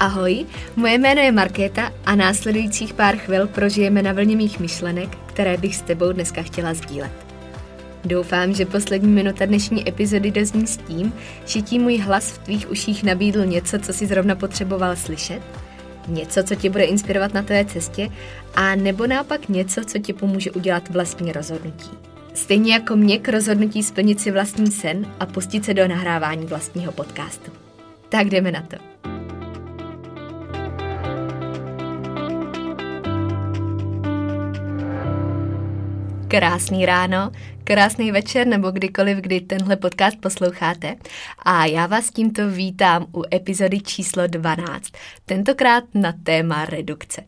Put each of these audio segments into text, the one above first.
Ahoj, moje jméno je Markéta a následujících pár chvil prožijeme na vlně mých myšlenek, které bych s tebou dneska chtěla sdílet. Doufám, že poslední minuta dnešní epizody dozní s tím, že ti můj hlas v tvých uších nabídl něco, co si zrovna potřeboval slyšet, něco, co tě bude inspirovat na tvé cestě, a nebo naopak něco, co ti pomůže udělat vlastní rozhodnutí. Stejně jako mě k rozhodnutí splnit si vlastní sen a pustit se do nahrávání vlastního podcastu. Tak jdeme na to. Krásný ráno, krásný večer nebo kdykoliv, kdy tenhle podcast posloucháte. A já vás tímto vítám u epizody číslo 12, tentokrát na téma redukce.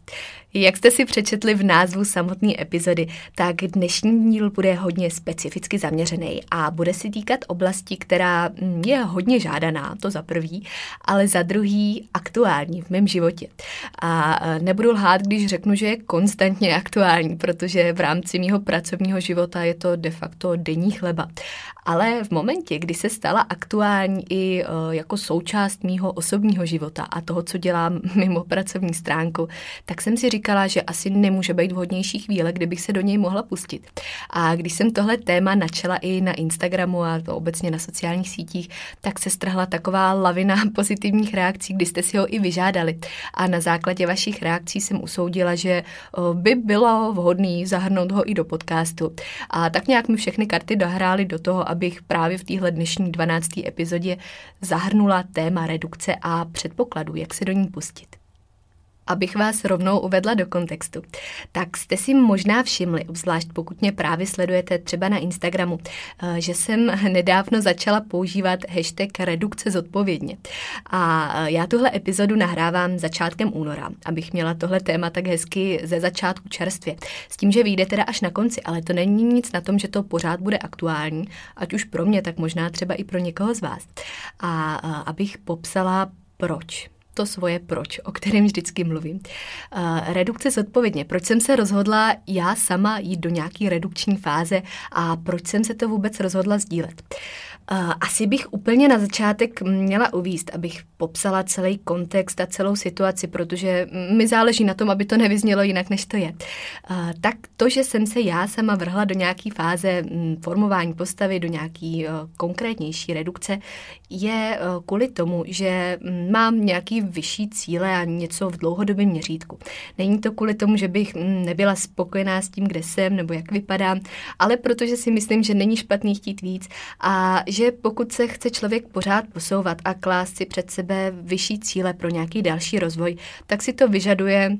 Jak jste si přečetli v názvu samotné epizody, tak dnešní díl bude hodně specificky zaměřený a bude si týkat oblasti, která je hodně žádaná, to za prvý, ale za druhý aktuální v mém životě. A e, nebudu lhát, když řeknu, že je konstantně aktuální, protože v rámci mého pracovního života je to de facto denní chleba. Ale v momentě, kdy se stala aktuální i e, jako součást mýho osobního života a toho, co dělám mimo pracovní stránku, tak jsem si říkala, že asi nemůže být vhodnější chvíle, kdybych se do něj mohla pustit. A když jsem tohle téma načala i na Instagramu a to obecně na sociálních sítích, tak se strhla taková lavina pozitivních reakcí, kdy jste si ho i vyžádali. A na základě vašich reakcí jsem usoudila, že by bylo vhodné zahrnout ho i do podcastu. A tak nějak mi všechny karty dohrály do toho, abych právě v téhle dnešní 12. epizodě zahrnula téma redukce a předpokladu, jak se do ní pustit abych vás rovnou uvedla do kontextu, tak jste si možná všimli, obzvlášť pokud mě právě sledujete třeba na Instagramu, eh, že jsem nedávno začala používat hashtag redukce zodpovědně. A eh, já tuhle epizodu nahrávám začátkem února, abych měla tohle téma tak hezky ze začátku čerstvě. S tím, že vyjde teda až na konci, ale to není nic na tom, že to pořád bude aktuální, ať už pro mě, tak možná třeba i pro někoho z vás. A eh, abych popsala proč to svoje proč, o kterém vždycky mluvím. Redukce zodpovědně. Proč jsem se rozhodla já sama jít do nějaké redukční fáze a proč jsem se to vůbec rozhodla sdílet? Asi bych úplně na začátek měla uvíst, abych popsala celý kontext a celou situaci, protože mi záleží na tom, aby to nevyznělo jinak, než to je. Tak to, že jsem se já sama vrhla do nějaké fáze formování postavy, do nějaké uh, konkrétnější redukce, je kvůli tomu, že mám nějaký vyšší cíle a něco v dlouhodobém měřítku. Není to kvůli tomu, že bych nebyla spokojená s tím, kde jsem nebo jak vypadám, ale protože si myslím, že není špatný chtít víc a že pokud se chce člověk pořád posouvat a klást si před sebe vyšší cíle pro nějaký další rozvoj, tak si to vyžaduje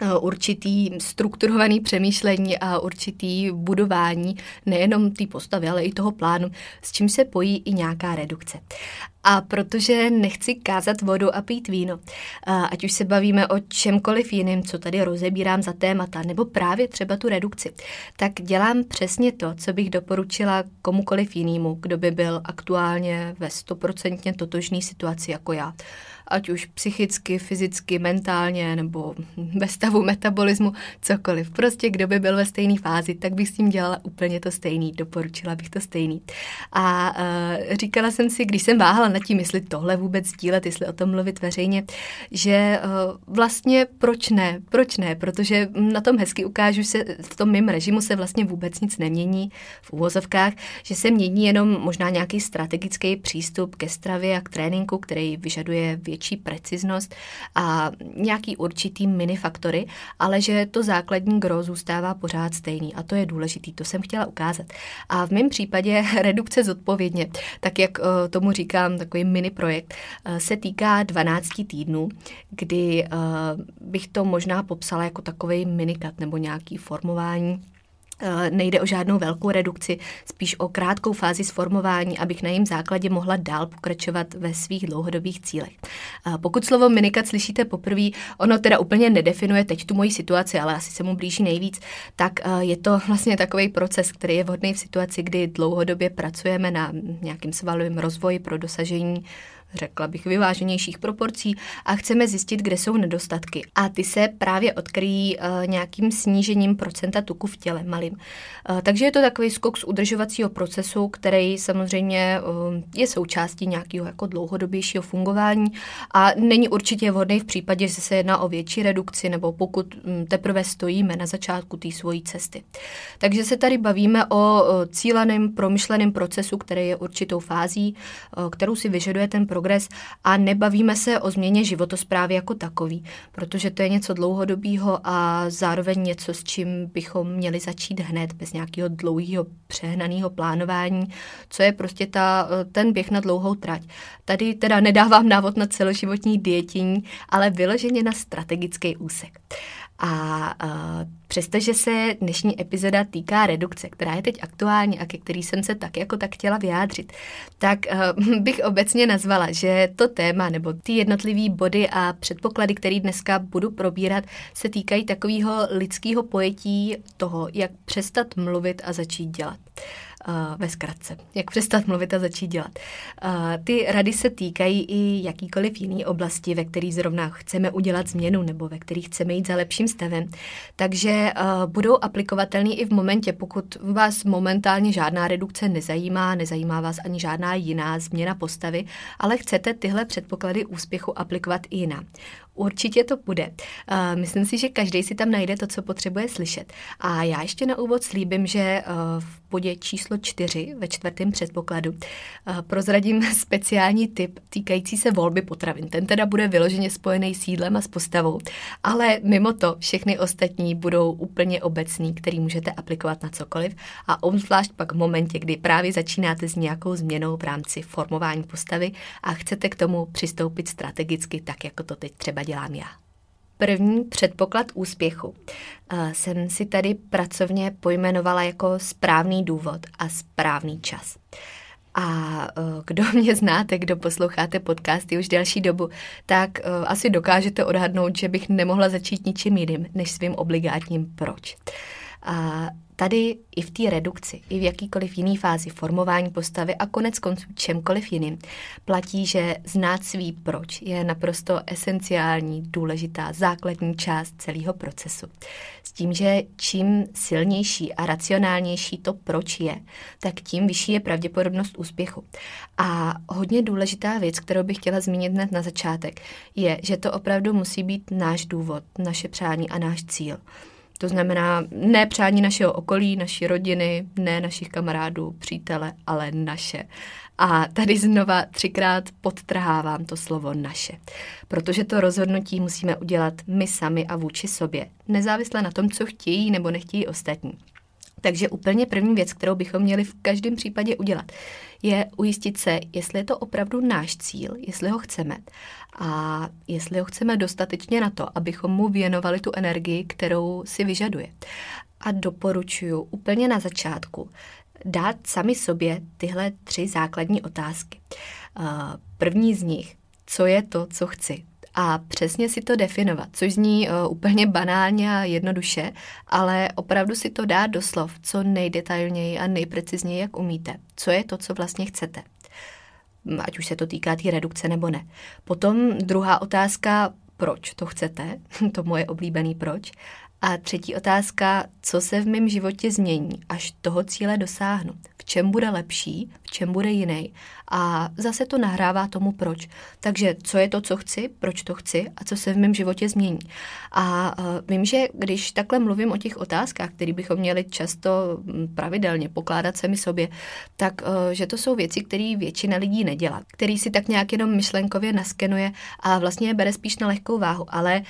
Eh, určitý strukturovaný přemýšlení a určitý budování nejenom té postavy, ale i toho plánu, s čím se pojí i nějaká redukce. A protože nechci kázat vodu a pít víno, ať už se bavíme o čemkoliv jiným, co tady rozebírám za témata, nebo právě třeba tu redukci, tak dělám přesně to, co bych doporučila komukoliv jinému, kdo by byl aktuálně ve stoprocentně totožné situaci jako já ať už psychicky, fyzicky, mentálně nebo ve stavu metabolismu, cokoliv. Prostě kdo by byl ve stejné fázi, tak bych s tím dělala úplně to stejný, doporučila bych to stejný. A uh, říkala jsem si, když jsem váhala nad tím, jestli tohle vůbec sdílet, jestli o tom mluvit veřejně, že uh, vlastně proč ne, proč ne, protože na tom hezky ukážu se, v tom mém režimu se vlastně vůbec nic nemění v úvozovkách, že se mění jenom možná nějaký strategický přístup ke stravě a k tréninku, který vyžaduje větší větší preciznost a nějaký určitý minifaktory, ale že to základní gro zůstává pořád stejný a to je důležitý, to jsem chtěla ukázat. A v mém případě redukce zodpovědně, tak jak eh, tomu říkám, takový mini projekt, eh, se týká 12 týdnů, kdy eh, bych to možná popsala jako takový minikat nebo nějaký formování nejde o žádnou velkou redukci, spíš o krátkou fázi sformování, abych na jejím základě mohla dál pokračovat ve svých dlouhodobých cílech. Eh, pokud slovo minikat slyšíte poprvé, ono teda úplně nedefinuje teď tu moji situaci, ale asi se mu blíží nejvíc, tak eh, je to vlastně takový proces, který je vhodný v situaci, kdy dlouhodobě pracujeme na nějakým svalovém rozvoji pro dosažení řekla bych, vyváženějších proporcí a chceme zjistit, kde jsou nedostatky. A ty se právě odkryjí uh, nějakým snížením procenta tuku v těle malým. Uh, takže je to takový skok z udržovacího procesu, který samozřejmě uh, je součástí nějakého jako dlouhodobějšího fungování a není určitě vhodný v případě, že se jedná o větší redukci nebo pokud um, teprve stojíme na začátku té svojí cesty. Takže se tady bavíme o cíleném, promyšleném procesu, který je určitou fází, kterou si vyžaduje ten progres a nebavíme se o změně životosprávy jako takový, protože to je něco dlouhodobého a zároveň něco, s čím bychom měli začít hned, bez nějakého dlouhého přehnaného plánování, co je prostě ta, ten běh na dlouhou trať. Tady teda nedávám návod na celoživotní dietění, ale vyloženě na strategický úsek. A uh, přestože se dnešní epizoda týká redukce, která je teď aktuální a ke který jsem se tak jako tak chtěla vyjádřit, tak uh, bych obecně nazvala, že to téma nebo ty jednotlivé body a předpoklady, které dneska budu probírat, se týkají takového lidského pojetí toho, jak přestat mluvit a začít dělat. Uh, ve zkratce. Jak přestat mluvit a začít dělat. Ty rady se týkají i jakýkoliv jiný oblasti, ve kterých zrovna chceme udělat změnu nebo ve kterých chceme jít za lepším stavem. Takže budou aplikovatelné i v momentě, pokud vás momentálně žádná redukce nezajímá, nezajímá vás ani žádná jiná změna postavy, ale chcete tyhle předpoklady úspěchu aplikovat i jiná. Určitě to bude. Myslím si, že každý si tam najde to, co potřebuje slyšet. A já ještě na úvod slíbím, že v bodě číslo čtyři ve čtvrtém předpokladu prozradím speciální tip týkající se volby potravin. Ten teda bude vyloženě spojený s jídlem a s postavou, ale mimo to všechny ostatní budou úplně obecný, který můžete aplikovat na cokoliv a obzvlášť pak v momentě, kdy právě začínáte s nějakou změnou v rámci formování postavy a chcete k tomu přistoupit strategicky, tak jako to teď třeba dělám já. První předpoklad úspěchu uh, jsem si tady pracovně pojmenovala jako správný důvod a správný čas. A uh, kdo mě znáte, kdo posloucháte podcasty už delší dobu, tak uh, asi dokážete odhadnout, že bych nemohla začít ničím jiným než svým obligátním proč. A Tady i v té redukci, i v jakýkoliv jiný fázi formování postavy a konec konců čemkoliv jiným, platí, že znát svý proč je naprosto esenciální, důležitá, základní část celého procesu. S tím, že čím silnější a racionálnější to proč je, tak tím vyšší je pravděpodobnost úspěchu. A hodně důležitá věc, kterou bych chtěla zmínit hned na začátek, je, že to opravdu musí být náš důvod, naše přání a náš cíl. To znamená ne přání našeho okolí, naší rodiny, ne našich kamarádů, přítele, ale naše. A tady znova třikrát podtrhávám to slovo naše, protože to rozhodnutí musíme udělat my sami a vůči sobě, nezávisle na tom, co chtějí nebo nechtějí ostatní. Takže úplně první věc, kterou bychom měli v každém případě udělat, je ujistit se, jestli je to opravdu náš cíl, jestli ho chceme a jestli ho chceme dostatečně na to, abychom mu věnovali tu energii, kterou si vyžaduje. A doporučuji úplně na začátku dát sami sobě tyhle tři základní otázky. První z nich, co je to, co chci? A přesně si to definovat, což zní uh, úplně banálně a jednoduše, ale opravdu si to dá do slov, co nejdetailněji a nejprecizněji, jak umíte. Co je to, co vlastně chcete. Ať už se to týká té tý redukce nebo ne. Potom druhá otázka, proč to chcete, to moje oblíbený proč. A třetí otázka, co se v mém životě změní, až toho cíle dosáhnu. V čem bude lepší, v čem bude jiný. A zase to nahrává tomu proč. Takže co je to, co chci, proč to chci a co se v mém životě změní. A uh, vím, že když takhle mluvím o těch otázkách, které bychom měli často pravidelně pokládat sami sobě, tak uh, že to jsou věci, které většina lidí nedělá, který si tak nějak jenom myšlenkově naskenuje a vlastně je bere spíš na lehkou váhu. Ale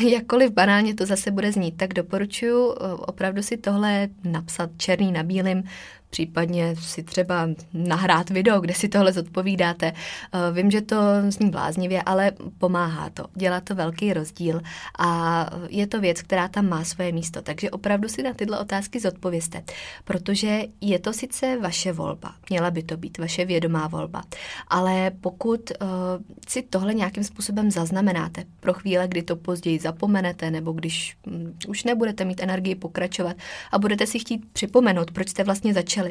uh, jakkoliv banálně to zase bude znít, tak doporučuji opravdu si tohle napsat černý na bílým, případně si třeba nahrát video, kde si tohle zodpovídáte. Eh, vím, že to zní bláznivě, ale pomáhá to. Dělá to velký rozdíl a je to věc, která tam má svoje místo. Takže opravdu si na tyhle otázky zodpovězte, protože je to sice vaše volba, měla by to být vaše vědomá volba, ale pokud uh, si tohle nějakým způsobem zaznamenáte pro chvíle, kdy to později zapomenete, nebo když um, už nebudete mít energii pokračovat a budete si chtít připomenout, proč jste vlastně začali,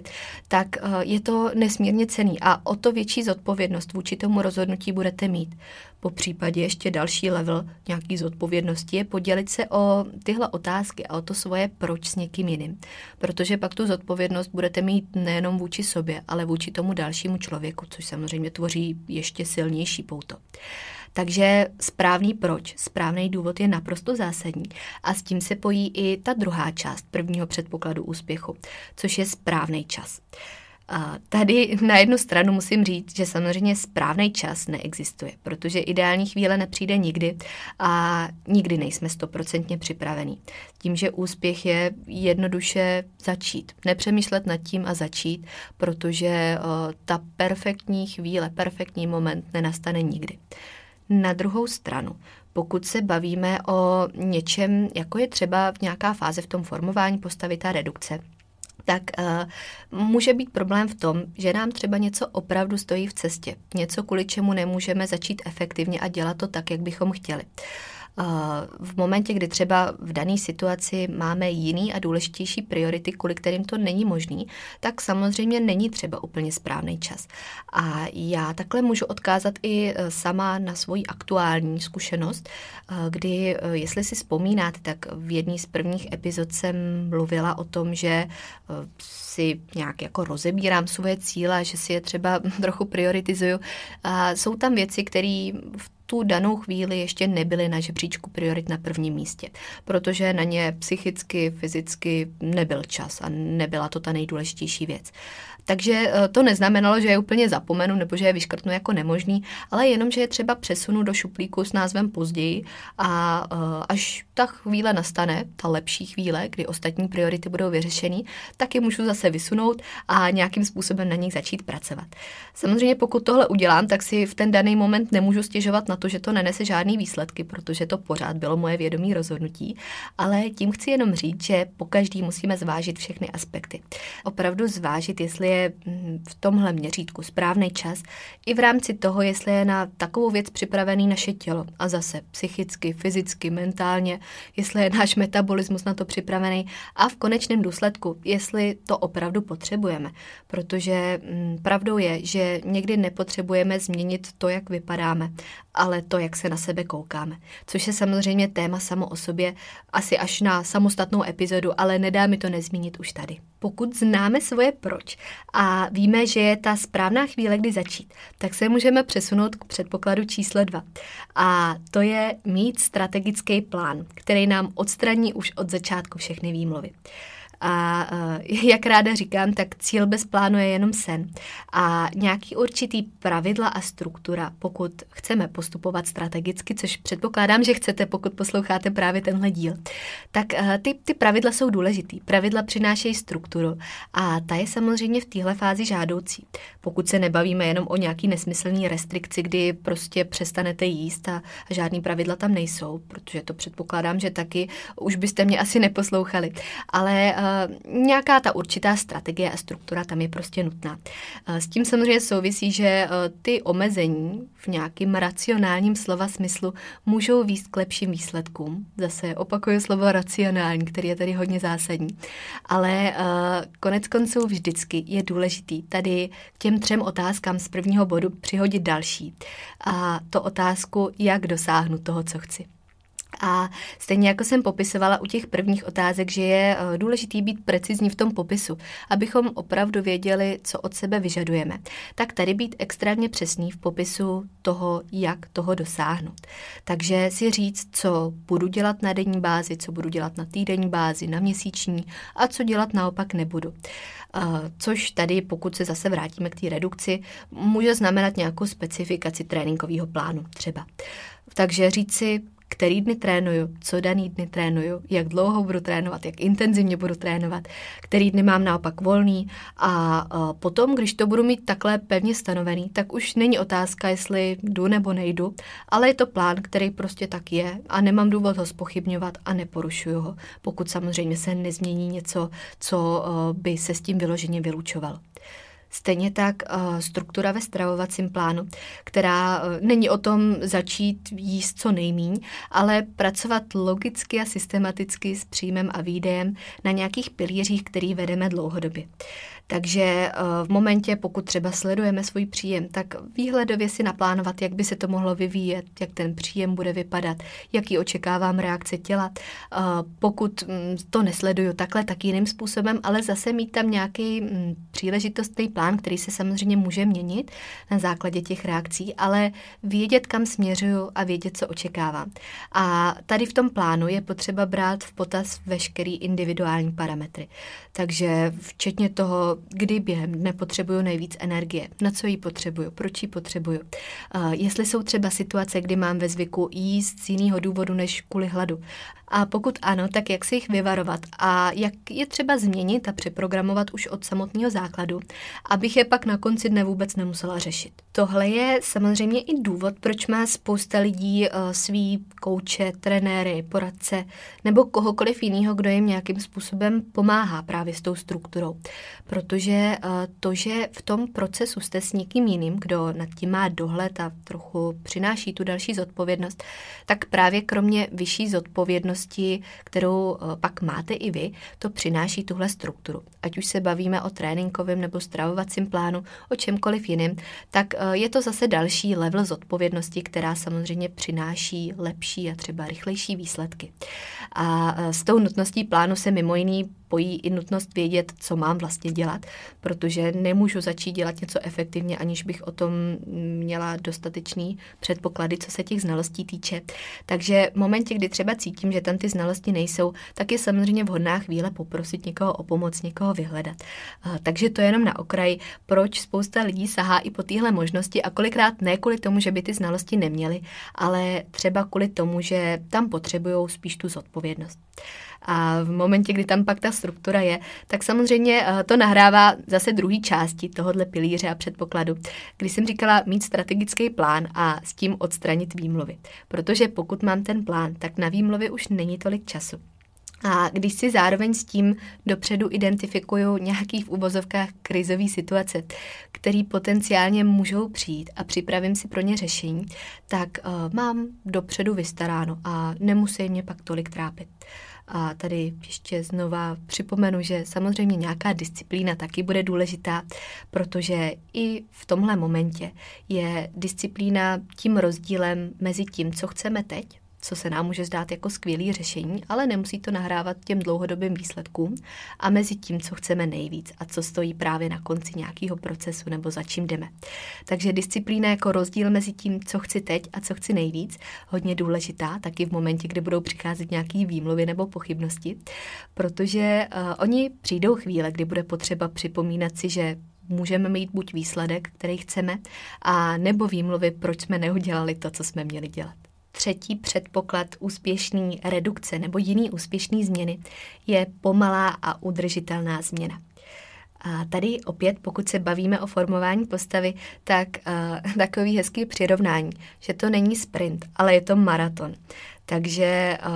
tak uh, je to nesmírně cený a o to větší zodpovědnost vůči tomu rozhodnutí budete mít. Po případě ještě další level nějaký zodpovědnosti je podělit se o tyhle otázky a o to svoje proč s někým jiným. Protože pak tu zodpovědnost budete mít nejenom vůči sobě, ale vůči tomu dalšímu člověku, což samozřejmě tvoří ještě silnější pouto. Takže správný proč, správný důvod je naprosto zásadní a s tím se pojí i ta druhá část prvního předpokladu úspěchu, což je správný čas. A tady na jednu stranu musím říct, že samozřejmě správný čas neexistuje, protože ideální chvíle nepřijde nikdy a nikdy nejsme stoprocentně připravení. Tím, že úspěch je jednoduše začít, nepřemýšlet nad tím a začít, protože ta perfektní chvíle, perfektní moment nenastane nikdy. Na druhou stranu, pokud se bavíme o něčem, jako je třeba nějaká fáze v tom formování postavy, ta redukce, tak uh, může být problém v tom, že nám třeba něco opravdu stojí v cestě. Něco, kvůli čemu nemůžeme začít efektivně a dělat to tak, jak bychom chtěli. Uh, v momentě, kdy třeba v dané situaci máme jiný a důležitější priority, kvůli kterým to není možný, tak samozřejmě není třeba úplně správný čas. A já takhle můžu odkázat i e, sama na svoji aktuální zkušenost, e, kdy, e, jestli si vzpomínáte, tak v jedné z prvních epizod jsem mluvila o tom, že si nějak jako rozebírám svoje cíle, že si je třeba trochu prioritizuju. A jsou tam věci, které v tu danou chvíli ještě nebyly na žebříčku priorit na prvním místě, protože na ně psychicky, fyzicky nebyl čas a nebyla to ta nejdůležitější věc. Takže eh, to neznamenalo, že je úplně zapomenu nebo že je vyškrtnu jako nemožný, ale jenom, že je třeba přesunu do šuplíku s názvem později a eh, až ta chvíle nastane, ta lepší chvíle, kdy ostatní priority budou vyřešený, tak je můžu zase vysunout a nějakým způsobem na nich začít pracovat. Samozřejmě pokud tohle udělám, tak si v ten daný moment nemůžu stěžovat na to, že to nenese žádný výsledky, protože to pořád bylo moje vědomí rozhodnutí, ale tím chci jenom říct, že po každý musíme zvážit všechny aspekty. Opravdu zvážit, jestli je mm, v tomhle měřítku správný čas, i v rámci toho, jestli je na takovou věc připravený naše tělo a zase psychicky, fyzicky, mentálně, jestli je náš metabolismus na to připravený a v konečném důsledku, jestli to opravdu potřebujeme. Protože mm, pravdou je, že někdy nepotřebujeme změnit to, jak vypadáme, ale to, jak se na sebe koukáme. Což je samozřejmě téma samo o sobě, asi až na samostatnou epizodu, ale nedá mi to nezmínit už tady. Pokud známe svoje proč a víme, že je ta správná chvíle, kdy začít, tak se můžeme přesunout k předpokladu číslo dva. A to je mít strategický plán, který nám odstraní už od začátku všechny výmluvy. A uh, jak ráda říkám, tak cíl bez plánu je jenom sen. A nějaký určitý pravidla a struktura, pokud chceme postupovat strategicky, což předpokládám, že chcete, pokud posloucháte právě tenhle díl, tak uh, ty, ty pravidla jsou důležitý. Pravidla přinášejí strukturu a ta je samozřejmě v téhle fázi žádoucí. Pokud se nebavíme jenom o nějaký nesmyslný restrikci, kdy prostě přestanete jíst a žádný pravidla tam nejsou, protože to předpokládám, že taky už byste mě asi neposlouchali. Ale uh, nějaká ta určitá strategie a struktura tam je prostě nutná. S tím samozřejmě souvisí, že ty omezení v nějakým racionálním slova smyslu můžou výst k lepším výsledkům. Zase opakuju slovo racionální, který je tady hodně zásadní. Ale konec konců vždycky je důležitý tady k těm třem otázkám z prvního bodu přihodit další. A to otázku, jak dosáhnu toho, co chci. A stejně jako jsem popisovala u těch prvních otázek, že je eh, důležitý být precizní v tom popisu, abychom opravdu věděli, co od sebe vyžadujeme, tak tady být extrémně přesný v popisu toho, jak toho dosáhnout. Takže si říct, co budu dělat na denní bázi, co budu dělat na týdenní bázi, na měsíční a co dělat naopak nebudu. Eh, což tady, pokud se zase vrátíme k té redukci, může znamenat nějakou specifikaci tréninkového plánu třeba. Takže říct si, který dny trénuju, co daný dny trénuju, jak dlouho budu trénovat, jak intenzivně budu trénovat, který dny mám naopak volný a potom, když to budu mít takhle pevně stanovený, tak už není otázka, jestli jdu nebo nejdu, ale je to plán, který prostě tak je a nemám důvod ho spochybňovat a neporušuju ho, pokud samozřejmě se nezmění něco, co by se s tím vyloženě vylučovalo. Stejně tak uh, struktura ve stravovacím plánu, která uh, není o tom začít jíst co nejmíň, ale pracovat logicky a systematicky s příjmem a výdejem na nějakých pilířích, který vedeme dlouhodobě. Takže eh, v momentě, pokud třeba sledujeme svůj příjem, tak výhledově si naplánovat, jak by se to mohlo vyvíjet, jak ten příjem bude vypadat, jaký očekávám reakce těla. Eh, pokud mm, to nesleduju takhle, tak jiným způsobem, ale zase mít tam nějaký mm, příležitostný plán, který se samozřejmě může měnit na základě těch reakcí, ale vědět, kam směřuju a vědět, co očekávám. A tady v tom plánu je potřeba brát v potaz veškerý individuální parametry. Takže včetně toho, kdy během dne potřebuju nejvíc energie, na co ji potřebuju, proč ji potřebuju. Uh, jestli jsou třeba situace, kdy mám ve zvyku jíst z jiného důvodu než kvůli hladu. A pokud ano, tak jak se jich vyvarovat a jak je třeba změnit a přeprogramovat už od samotného základu, abych je pak na konci dne vůbec nemusela řešit. Tohle je samozřejmě i důvod, proč má spousta lidí uh, svý kouče, trenéry, poradce nebo kohokoliv jiného, kdo jim nějakým způsobem pomáhá právě s tou strukturou. Protože uh, to, že v tom procesu jste s někým jiným, kdo nad tím má dohled a trochu přináší tu další zodpovědnost, tak právě kromě vyšší zodpovědnosti zkušenosti, kterou eh, pak máte i vy, to přináší tuhle strukturu. Ať už se bavíme o tréninkovém nebo stravovacím plánu, o čemkoliv jiným, tak eh, je to zase další level zodpovědnosti, která samozřejmě přináší lepší a třeba rychlejší výsledky. A eh, s tou nutností plánu se mimo jiný pojí i nutnost vědět, co mám vlastně dělat, protože nemůžu začít dělat něco efektivně, aniž bych o tom měla dostatečný předpoklady, co se těch znalostí týče. Takže v momentě, kdy třeba cítím, že tam ty znalosti nejsou, tak je samozřejmě vhodná chvíle poprosit někoho o pomoc, někoho vyhledat. Takže to je jenom na okraj, proč spousta lidí sahá i po téhle možnosti a kolikrát ne kvůli tomu, že by ty znalosti neměli, ale třeba kvůli tomu, že tam potřebují spíš tu zodpovědnost. A v momentě, kdy tam pak ta struktura je, tak samozřejmě eh, to nahrává zase druhý části tohohle pilíře a předpokladu, kdy jsem říkala mít strategický plán a s tím odstranit výmluvy. Protože pokud mám ten plán, tak na výmluvy už není tolik času. A když si zároveň s tím dopředu identifikuju nějaký v uvozovkách krizové situace, které potenciálně můžou přijít a připravím si pro ně řešení, tak uh, mám dopředu vystaráno a nemusí mě pak tolik trápit. A tady ještě znova připomenu, že samozřejmě nějaká disciplína taky bude důležitá, protože i v tomhle momentě je disciplína tím rozdílem mezi tím, co chceme teď co se nám může zdát jako skvělý řešení, ale nemusí to nahrávat těm dlouhodobým výsledkům a mezi tím, co chceme nejvíc a co stojí právě na konci nějakého procesu nebo za čím jdeme. Takže disciplína jako rozdíl mezi tím, co chci teď a co chci nejvíc, hodně důležitá, taky v momentě, kdy budou přicházet nějaké výmluvy nebo pochybnosti, protože uh, oni přijdou chvíle, kdy bude potřeba připomínat si, že můžeme mít buď výsledek, který chceme, a nebo výmluvy, proč jsme neudělali to, co jsme měli dělat. Třetí předpoklad úspěšný redukce nebo jiný úspěšný změny je pomalá a udržitelná změna. A tady opět, pokud se bavíme o formování postavy, tak uh, takový hezký přirovnání, že to není sprint, ale je to maraton. Takže uh,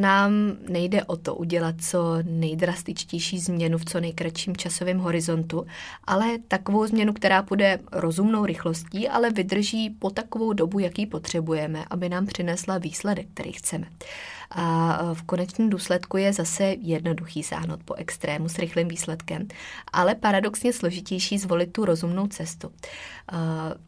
nám nejde o to udělat co nejdrastičtější změnu v co nejkratším časovém horizontu, ale takovou změnu, která půjde rozumnou rychlostí, ale vydrží po takovou dobu, jaký potřebujeme, aby nám přinesla výsledek, který chceme. A v konečném důsledku je zase jednoduchý sáhnout po extrému s rychlým výsledkem, ale paradoxně složitější zvolit tu rozumnou cestu.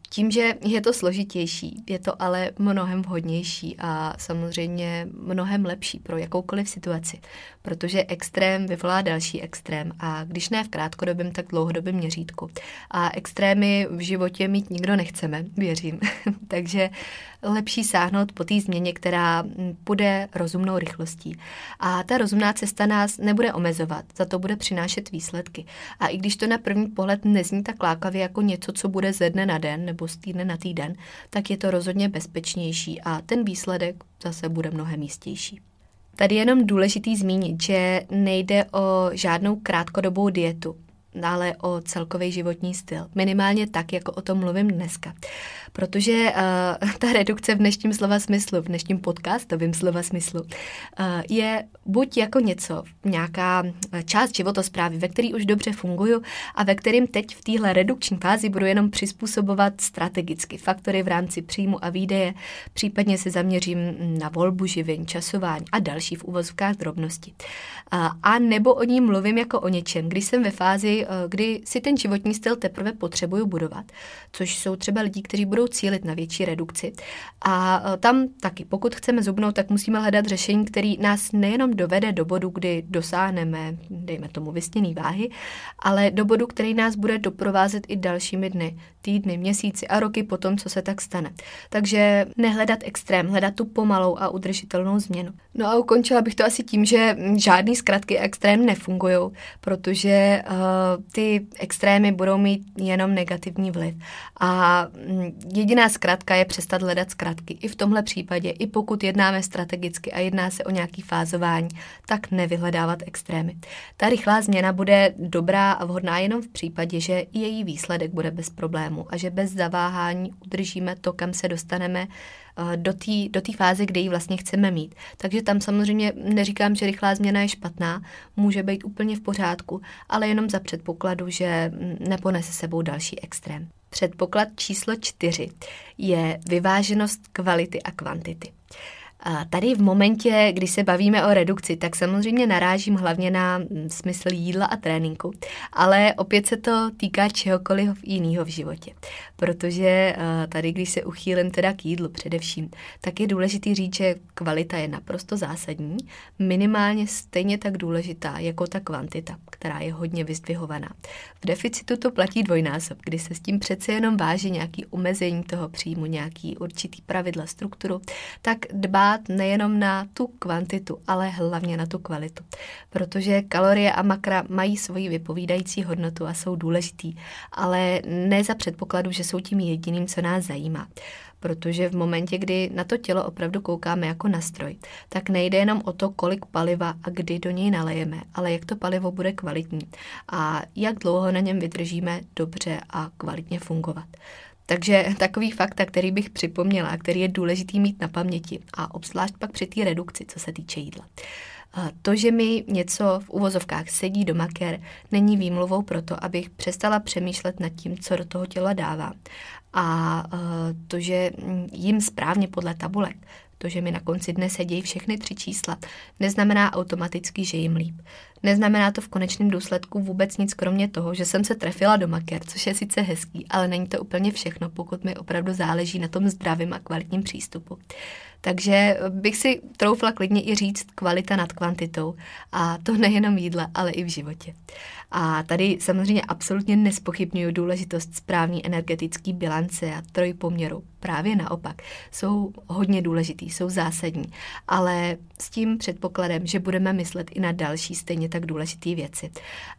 Tím, že je to složitější, je to ale mnohem vhodnější a samozřejmě mnohem lepší pro jakoukoliv situaci, protože extrém vyvolá další extrém a když ne v krátkodobém, tak dlouhodobém měřítku. A extrémy v životě mít nikdo nechceme, věřím. Takže lepší sáhnout po té změně, která půjde rozumnou rychlostí. A ta rozumná cesta nás nebude omezovat, za to bude přinášet výsledky. A i když to na první pohled nezní tak lákavě jako něco, co bude ze dne na den nebo z týdne na týden, tak je to rozhodně bezpečnější a ten výsledek zase bude mnohem jistější. Tady je jenom důležitý zmínit, že nejde o žádnou krátkodobou dietu ale o celkový životní styl. Minimálně tak, jako o tom mluvím dneska. Protože uh, ta redukce v dnešním slova smyslu, v dnešním podcastovém slova smyslu, uh, je buď jako něco, nějaká část životosprávy, ve který už dobře funguju a ve kterým teď v téhle redukční fázi budu jenom přizpůsobovat strategicky faktory v rámci příjmu a výdeje, případně se zaměřím na volbu živin, časování a další v uvozovkách drobnosti. Uh, a nebo o ní mluvím jako o něčem, když jsem ve fázi, Eh, kdy si ten životní styl teprve potřebuju budovat, což jsou třeba lidi, kteří budou cílit na větší redukci. A eh, tam taky, pokud chceme zubnout, tak musíme hledat řešení, který nás nejenom dovede do bodu, kdy dosáhneme, dejme tomu, vysněný váhy, ale do bodu, který nás bude doprovázet i dalšími dny, týdny, měsíci a roky po tom, co se tak stane. Takže nehledat extrém, hledat tu pomalou a udržitelnou změnu. No a ukončila bych to asi tím, že žádný zkratky extrém nefungují, protože uh, ty extrémy budou mít jenom negativní vliv. A mm, jediná zkratka je přestat hledat zkratky. I v tomhle případě, i pokud jednáme strategicky a jedná se o nějaký fázování, tak nevyhledávat extrémy. Ta rychlá změna bude dobrá a vhodná jenom v případě, že její výsledek bude bez problému a že bez zaváhání udržíme to, kam se dostaneme do té do fáze, kde ji vlastně chceme mít. Takže tam samozřejmě neříkám, že rychlá změna je špatná, může být úplně v pořádku, ale jenom za předpokladu, že neponese sebou další extrém. Předpoklad číslo čtyři je vyváženost kvality a kvantity. A tady v momentě, kdy se bavíme o redukci, tak samozřejmě narážím hlavně na mm, smysl jídla a tréninku, ale opět se to týká čehokoliv jiného v životě. Protože eh, tady, když se uchýlím teda k jídlu především, tak je důležitý říct, že kvalita je naprosto zásadní, minimálně stejně tak důležitá jako ta kvantita, která je hodně vyzdvihovaná. V deficitu to platí dvojnásob, kdy se s tím přece jenom váží nějaký omezení toho příjmu, nějaký určitý pravidla, strukturu, tak dbá dbát nejenom na tu kvantitu, ale hlavně na tu kvalitu. Protože kalorie a makra mají svoji vypovídající hodnotu a jsou důležitý, ale ne za předpokladu, že jsou tím jediným, co nás zajímá protože v momentě, kdy na to tělo opravdu koukáme jako na stroj, tak nejde jenom o to, kolik paliva a kdy do něj nalejeme, ale jak to palivo bude kvalitní a jak dlouho na něm vydržíme dobře a kvalitně fungovat. Takže takový fakta, který bych připomněla, který je důležitý mít na paměti a obzvlášť pak při té redukci, co se týče jídla. To, že mi něco v uvozovkách sedí do maker, není výmluvou pro to, abych přestala přemýšlet nad tím, co do toho těla dává. A to, že jim správně podle tabulek, to, že mi na konci dne sedí všechny tři čísla, neznamená automaticky, že jim líp. Neznamená to v konečném důsledku vůbec nic kromě toho, že jsem se trefila do maker, což je sice hezký, ale není to úplně všechno, pokud mi opravdu záleží na tom zdravém a kvalitním přístupu. Takže bych si troufla klidně i říct kvalita nad kvantitou. A to nejenom jídla, ale i v životě. A tady samozřejmě absolutně nespochybnuju důležitost správní energetické bilance a trojpoměru. Právě naopak. Jsou hodně důležitý, jsou zásadní. Ale s tím předpokladem, že budeme myslet i na další stejně tak důležité věci.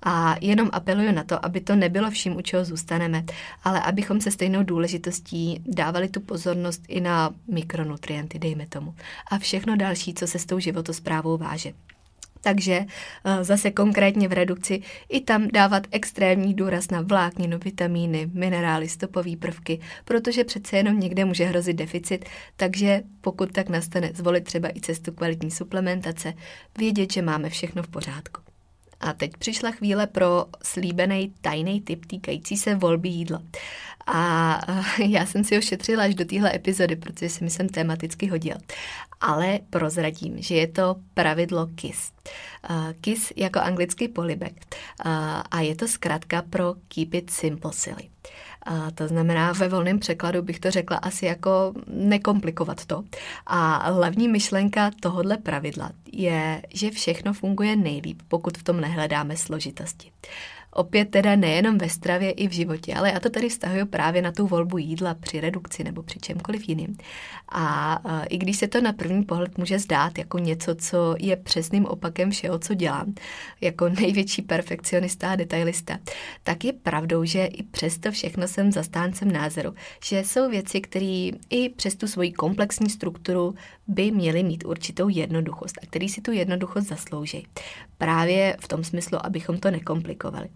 A jenom apeluju na to, aby to nebylo vším, u čeho zůstaneme, ale abychom se stejnou důležitostí dávali tu pozornost i na mikronutrienty, dejme tomu. A všechno další, co se s tou životosprávou váže. Takže eh, zase konkrétně v redukci i tam dávat extrémní důraz na vlákninu, vitamíny, minerály, stopové prvky, protože přece jenom někde může hrozit deficit, takže pokud tak nastane, zvolit třeba i cestu kvalitní suplementace, vědět, že máme všechno v pořádku. A teď přišla chvíle pro slíbený tajný tip týkající se volby jídla. A eh, já jsem si ho šetřila až do téhle epizody, protože si mi sem tematicky hodil. Ale prozradím, že je to pravidlo KISS. Uh, KISS jako anglický polibek. Uh, a je to zkrátka pro Keep It Simple Silly. A to znamená, ve volném překladu bych to řekla asi jako nekomplikovat to. A hlavní myšlenka tohohle pravidla je, že všechno funguje nejlíp, pokud v tom nehledáme složitosti. Opět teda nejenom ve stravě, i v životě, ale já to tady vztahuju právě na tu volbu jídla při redukci nebo při čemkoliv jiným. A i když se to na první pohled může zdát jako něco, co je přesným opakem všeho, co dělám, jako největší perfekcionista a detailista, tak je pravdou, že i přesto všechno jsem zastáncem názoru, že jsou věci, které i přes tu svoji komplexní strukturu by měly mít určitou jednoduchost a který si tu jednoduchost zaslouží. Právě v tom smyslu, abychom to nekomplikovali.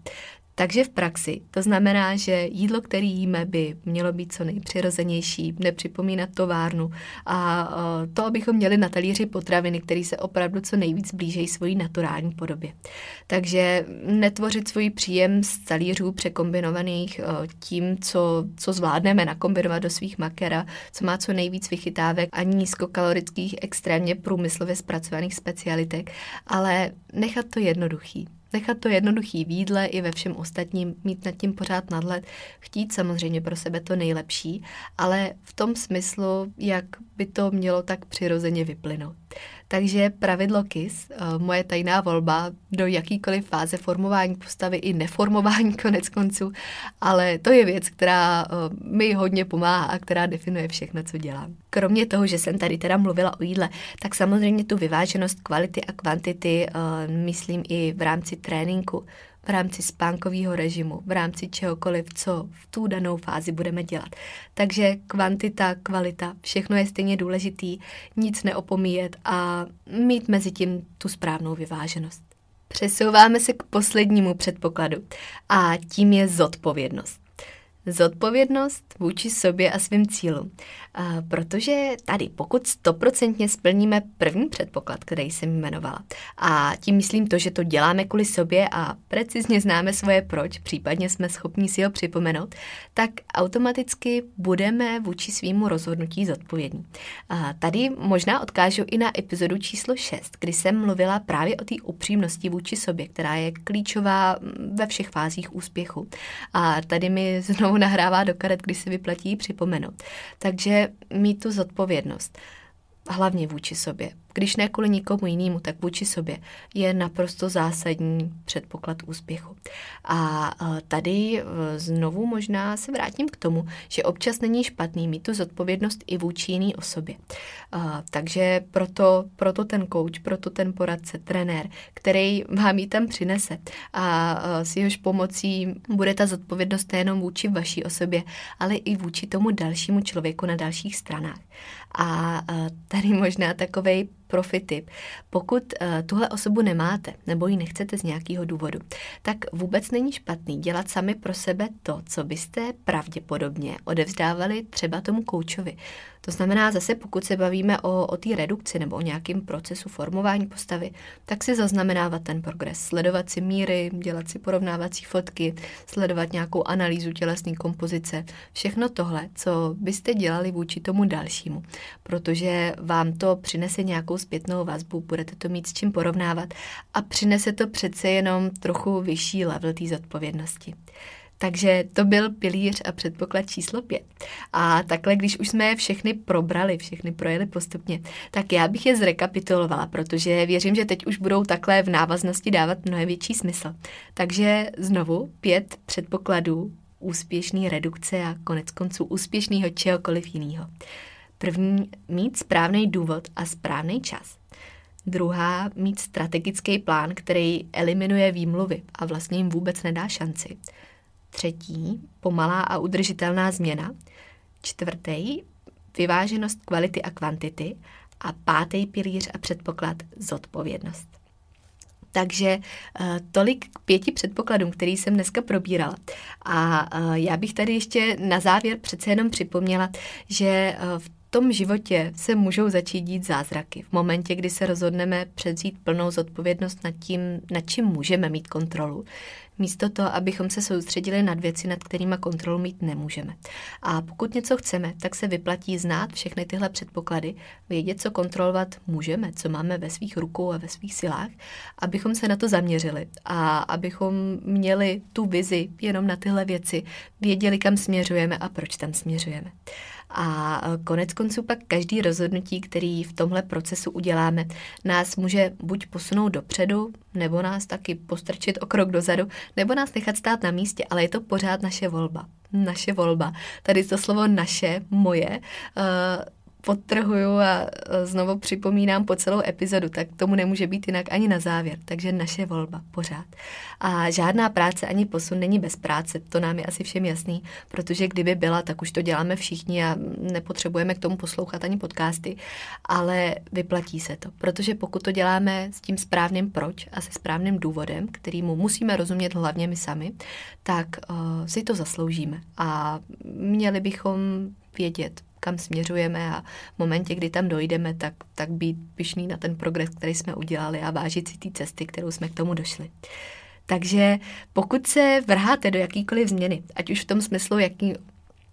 Takže v praxi to znamená, že jídlo, které jíme, by mělo být co nejpřirozenější, nepřipomínat továrnu a to, abychom měli na talíři potraviny, které se opravdu co nejvíc blížejí svojí naturální podobě. Takže netvořit svůj příjem z talířů překombinovaných tím, co, co zvládneme nakombinovat do svých makera, co má co nejvíc vychytávek a nízkokalorických, extrémně průmyslově zpracovaných specialitek, ale nechat to jednoduchý Nechat to jednoduchý v jídle i ve všem ostatním, mít nad tím pořád nadhled, chtít samozřejmě pro sebe to nejlepší, ale v tom smyslu, jak by to mělo tak přirozeně vyplynout. Takže pravidlo KIS, eh, moje tajná volba do jakýkoliv fáze formování postavy i neformování konec konců, ale to je věc, která eh, mi hodně pomáhá a která definuje všechno, co dělám. Kromě toho, že jsem tady teda mluvila o jídle, tak samozřejmě tu vyváženost kvality a kvantity eh, myslím i v rámci tréninku v rámci spánkového režimu, v rámci čehokoliv, co v tu danou fázi budeme dělat. Takže kvantita, kvalita, všechno je stejně důležitý, nic neopomíjet a mít mezi tím tu správnou vyváženost. Přesouváme se k poslednímu předpokladu a tím je zodpovědnost. Zodpovědnost vůči sobě a svým cílům. Protože tady, pokud stoprocentně splníme první předpoklad, který jsem jmenovala, a tím myslím to, že to děláme kvůli sobě a precizně známe svoje proč, případně jsme schopni si ho připomenout, tak automaticky budeme vůči svýmu rozhodnutí zodpovědní. A tady možná odkážu i na epizodu číslo 6, kdy jsem mluvila právě o té upřímnosti vůči sobě, která je klíčová ve všech fázích úspěchu. A tady mi znovu nahrává do karet, kdy se vyplatí připomenout. Takže mít tu zodpovědnost, hlavně vůči sobě když ne kvůli nikomu jinému, tak vůči sobě, je naprosto zásadní předpoklad úspěchu. A tady e, znovu možná se vrátím k tomu, že občas není špatný mít tu zodpovědnost i vůči jiný osobě. Takže proto, proto ten coach, proto ten poradce, trenér, který vám ji tam přinese a s jehož pomocí bude ta zodpovědnost nejenom vůči vaší osobě, ale i vůči tomu dalšímu člověku na dalších stranách. A tady možná takovej profitip. Pokud uh, tuhle osobu nemáte nebo ji nechcete z nějakého důvodu, tak vůbec není špatný dělat sami pro sebe to, co byste pravděpodobně odevzdávali třeba tomu koučovi. To znamená zase, pokud se bavíme o, o té redukci nebo o nějakém procesu formování postavy, tak si zaznamenávat ten progres, sledovat si míry, dělat si porovnávací fotky, sledovat nějakou analýzu tělesné kompozice, všechno tohle, co byste dělali vůči tomu dalšímu, protože vám to přinese nějakou zpětnou vazbu, budete to mít s čím porovnávat a přinese to přece jenom trochu vyšší level té zodpovědnosti. Takže to byl pilíř a předpoklad číslo pět. A takhle, když už jsme všechny probrali, všechny projeli postupně, tak já bych je zrekapitulovala, protože věřím, že teď už budou takhle v návaznosti dávat mnohem větší smysl. Takže znovu pět předpokladů úspěšný redukce a konec konců úspěšného čehokoliv jiného. První, mít správný důvod a správný čas. Druhá, mít strategický plán, který eliminuje výmluvy a vlastně jim vůbec nedá šanci. Třetí, pomalá a udržitelná změna. Čtvrtý, vyváženost kvality a kvantity. A pátý pilíř a předpoklad zodpovědnost. Takže uh, tolik k pěti předpokladům, který jsem dneska probírala. A uh, já bych tady ještě na závěr přece jenom připomněla, že uh, v tom životě se můžou začít dít zázraky. V momentě, kdy se rozhodneme předzít plnou zodpovědnost nad tím, nad čím můžeme mít kontrolu, místo toho, abychom se soustředili nad věci, nad kterými kontrolu mít nemůžeme. A pokud něco chceme, tak se vyplatí znát všechny tyhle předpoklady, vědět, co kontrolovat můžeme, co máme ve svých rukou a ve svých silách, abychom se na to zaměřili a abychom měli tu vizi jenom na tyhle věci, věděli, kam směřujeme a proč tam směřujeme. A konec konců pak každý rozhodnutí, který v tomhle procesu uděláme, nás může buď posunout dopředu, nebo nás taky postrčit o krok dozadu, nebo nás nechat stát na místě, ale je to pořád naše volba. Naše volba. Tady to slovo naše, moje, uh, podtrhuju a znovu připomínám po celou epizodu, tak tomu nemůže být jinak ani na závěr. Takže naše volba pořád. A žádná práce ani posun není bez práce, to nám je asi všem jasný, protože kdyby byla, tak už to děláme všichni a nepotřebujeme k tomu poslouchat ani podcasty, ale vyplatí se to, protože pokud to děláme s tím správným proč a se správným důvodem, kterýmu musíme rozumět hlavně my sami, tak uh, si to zasloužíme a měli bychom vědět, kam směřujeme a v momentě, kdy tam dojdeme, tak, tak být pišný na ten progres, který jsme udělali a vážit si té cesty, kterou jsme k tomu došli. Takže pokud se vrháte do jakýkoliv změny, ať už v tom smyslu, jaký,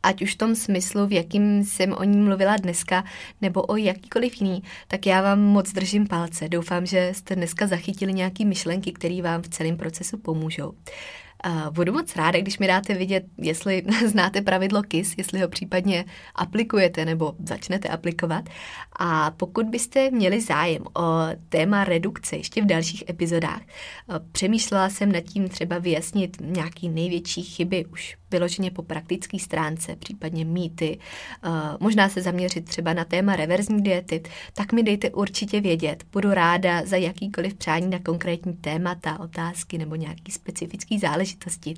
ať už v tom smyslu, v jakým jsem o ní mluvila dneska, nebo o jakýkoliv jiný, tak já vám moc držím palce. Doufám, že jste dneska zachytili nějaké myšlenky, které vám v celém procesu pomůžou. Budu moc ráda, když mi dáte vidět, jestli znáte pravidlo KISS, jestli ho případně aplikujete nebo začnete aplikovat. A pokud byste měli zájem o téma redukce ještě v dalších epizodách, přemýšlela jsem nad tím třeba vyjasnit nějaký největší chyby už vyloženě po praktické stránce, případně mýty, možná se zaměřit třeba na téma reverzní diety, tak mi dejte určitě vědět. Budu ráda za jakýkoliv přání na konkrétní témata, otázky nebo nějaký specifický záležitosti,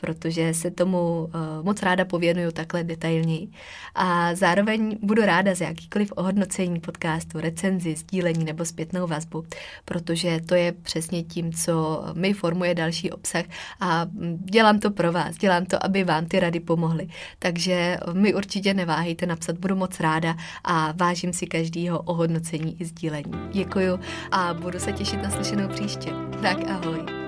protože se tomu moc ráda pověnuju takhle detailněji. A zároveň budu ráda za jakýkoliv ohodnocení podcastu, recenzi, sdílení nebo zpětnou vazbu, protože to je přesně tím, co mi formuje další obsah a dělám to pro vás, dělám to, aby vám ty rady pomohly. Takže mi určitě neváhejte napsat, budu moc ráda a vážím si každého ohodnocení i sdílení. Děkuju a budu se těšit na slyšenou příště. Tak ahoj.